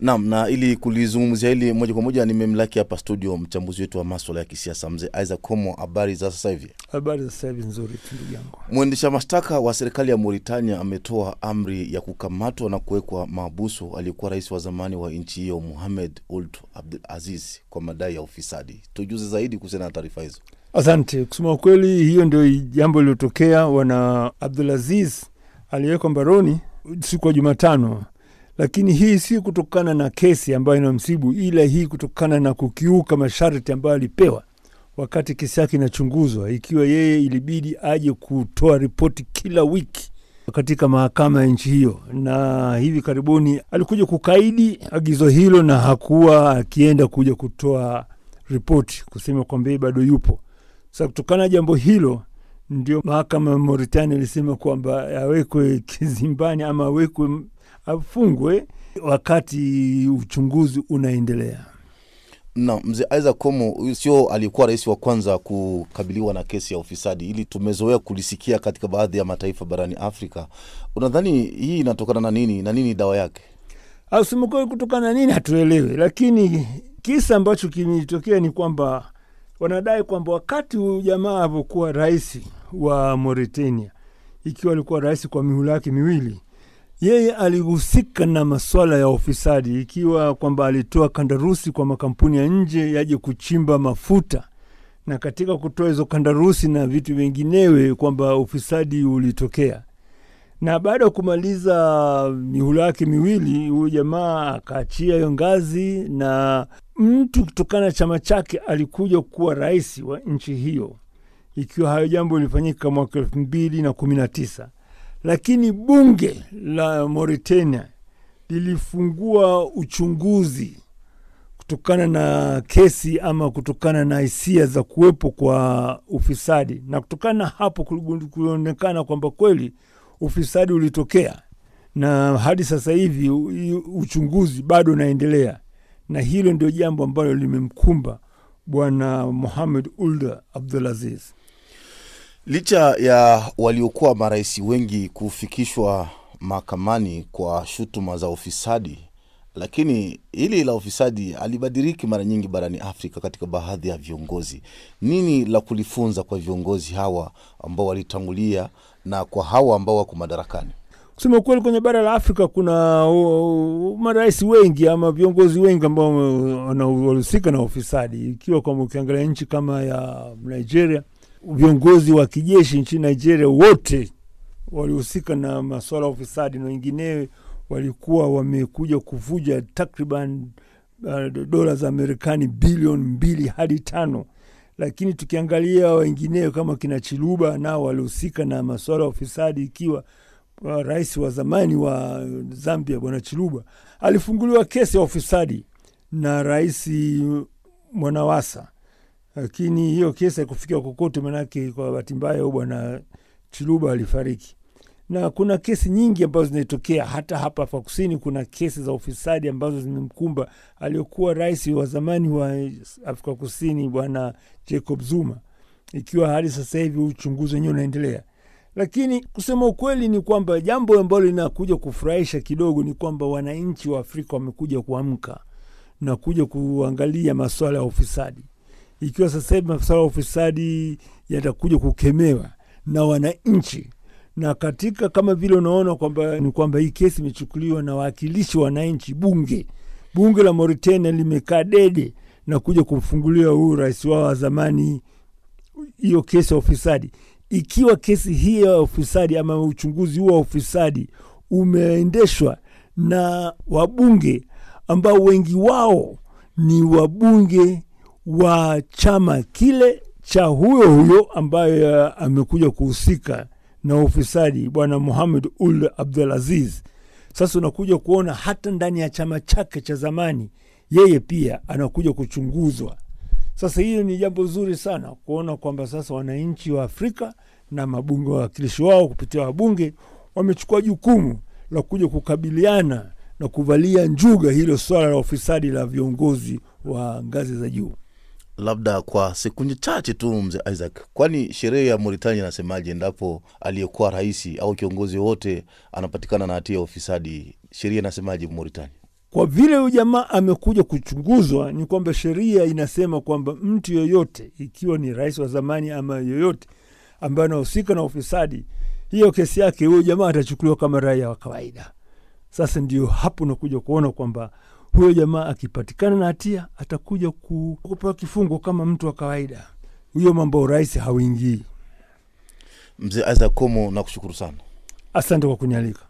Naam, na ili kulizungumzia hili moja kwa moja nimemlaki hapa studio mchambuzi wetu wa maswala ya kisiasa mzee Isaac Komo. Habari za sasa hivi? Habari za sasa hivi nzuri tu ndugu yangu. Mwendesha mashtaka wa serikali ya Mauritania ametoa amri ya kukamatwa na kuwekwa mahabusu aliyekuwa rais wa zamani wa nchi hiyo Mohamed Ould Abdel Aziz kwa madai ya ufisadi. Tujuze zaidi kuhusiana na taarifa hizo. Asante. Kusema kweli, hiyo ndio jambo lililotokea. Wana Abdulaziz aliyewekwa mbaroni siku ya Jumatano, lakini hii si kutokana na kesi ambayo inamsibu, ila hii kutokana na kukiuka masharti ambayo alipewa wakati kesi yake inachunguzwa, ikiwa yeye ilibidi aje kutoa ripoti kila wiki katika mahakama ya nchi hiyo, na hivi karibuni alikuja kukaidi agizo hilo na hakuwa akienda kuja kutoa ripoti kusema kwamba yeye bado yupo. Sasa kutokana na jambo hilo ndio mahakama ya Mauritania ilisema kwamba awekwe kizimbani ama awekwe afungwe wakati uchunguzi unaendelea. Na mzee Isaac Komo huyu sio aliyekuwa rais wa kwanza kukabiliwa na kesi ya ufisadi, ili tumezoea kulisikia katika baadhi ya mataifa barani Afrika. Unadhani hii inatokana na nini na nini dawa yake? Asema kweli, kutokana na nini hatuelewi, lakini kisa ambacho kimetokea ni kwamba wanadai kwamba wakati huyu jamaa alivyokuwa rais wa Mauritania, ikiwa alikuwa rais kwa mihula yake miwili, yeye alihusika na masuala ya ufisadi, ikiwa kwamba alitoa kandarusi kwa makampuni ya nje yaje kuchimba mafuta, na katika kutoa hizo kandarusi na vitu vinginewe, kwamba ufisadi ulitokea. Na baada ya kumaliza mihula yake miwili, huyu jamaa akaachia hiyo ngazi, na mtu kutokana na chama chake alikuja kuwa rais wa nchi hiyo, ikiwa hayo jambo lilifanyika mwaka elfu mbili na kumi na tisa lakini bunge la Mauritania lilifungua uchunguzi kutokana na kesi ama kutokana na hisia za kuwepo kwa ufisadi, na kutokana na hapo kulionekana kwamba kweli ufisadi ulitokea, na hadi sasa hivi uchunguzi bado unaendelea, na hilo ndio jambo ambalo limemkumba bwana Mohamed Ulda Abdulaziz. Licha ya waliokuwa marais wengi kufikishwa mahakamani kwa shutuma za ufisadi, lakini hili la ufisadi alibadiriki mara nyingi barani Afrika katika baadhi ya viongozi. Nini la kulifunza kwa viongozi hawa ambao walitangulia na kwa hawa ambao wako madarakani? Kusema kweli, kwenye bara la Afrika kuna uh, marais wengi ama viongozi wengi ambao walihusika na ufisadi, ikiwa kwamba ukiangalia nchi kama ya Nigeria viongozi wa kijeshi nchini Nigeria wote walihusika na masuala ya ufisadi na wenginewe walikuwa wamekuja kuvuja takriban uh, dola za Marekani bilioni mbili hadi tano. Lakini tukiangalia wenginewe kama kina Chiluba nao walihusika na masuala ya ufisadi, ikiwa uh, rais wa zamani wa Zambia bwana Chiluba alifunguliwa kesi ya ufisadi na rais Mwanawasa lakini hiyo kesi haikufikia kokote, manake kwa bahati mbaya bwana Chiluba alifariki. Na kuna kesi nyingi ambazo zinatokea hata hapa Afrika Kusini. Kuna kesi za ufisadi ambazo zimemkumba aliyokuwa rais wa zamani wa Afrika Kusini bwana Jacob Zuma, ikiwa hadi sasa hivi uchunguzi wenyewe unaendelea. Lakini kusema ukweli ni kwamba jambo ambalo linakuja kufurahisha kidogo ni kwamba wananchi wa Afrika wamekuja kuamka na kuja kuangalia masuala ya ufisadi ikiwa sasa hivi masuala ya ufisadi yatakuja kukemewa na wananchi, na katika kama vile unaona kwamba ni kwamba hii kesi imechukuliwa na wawakilishi wa wananchi. Bunge bunge la Mauritania limekaa dede na kuja kumfungulia huyu rais wao wa zamani hiyo kesi ya ufisadi. Ikiwa kesi hii ya ufisadi ama uchunguzi huo wa ufisadi umeendeshwa na wabunge ambao wengi wao ni wabunge wa chama kile cha huyo huyo ambaye uh, amekuja kuhusika na ufisadi bwana Muhamed Ul Abdul Aziz. Sasa unakuja kuona hata ndani ya chama chake cha zamani yeye pia anakuja kuchunguzwa. Sasa hiyo ni jambo zuri sana kuona kwamba sasa wananchi wa Afrika na mabunge wawakilishi wao kupitia wabunge wamechukua jukumu la kuja kukabiliana na kuvalia njuga hilo swala la ufisadi la viongozi wa ngazi za juu. Labda kwa sekunde chache tu, mzee Isaac, kwani sheria ya Mauritania inasemaje endapo aliyekuwa rais au kiongozi wote anapatikana na hatia ya ufisadi? Sheria inasemaje Mauritania? kwa vile huyu jamaa amekuja kuchunguzwa, ni kwamba sheria inasema kwamba mtu yoyote, ikiwa ni rais wa zamani ama yoyote ambaye anahusika na ufisadi, hiyo kesi yake, huyo jamaa atachukuliwa kama raia wa kawaida. Sasa ndio hapo unakuja kuona kwamba huyo jamaa akipatikana na hatia atakuja ku- kupewa kifungo kama mtu wa kawaida. Huyo mambo urais hauingii. Mzee Isaac Komo, nakushukuru sana. Asante kwa kunialika.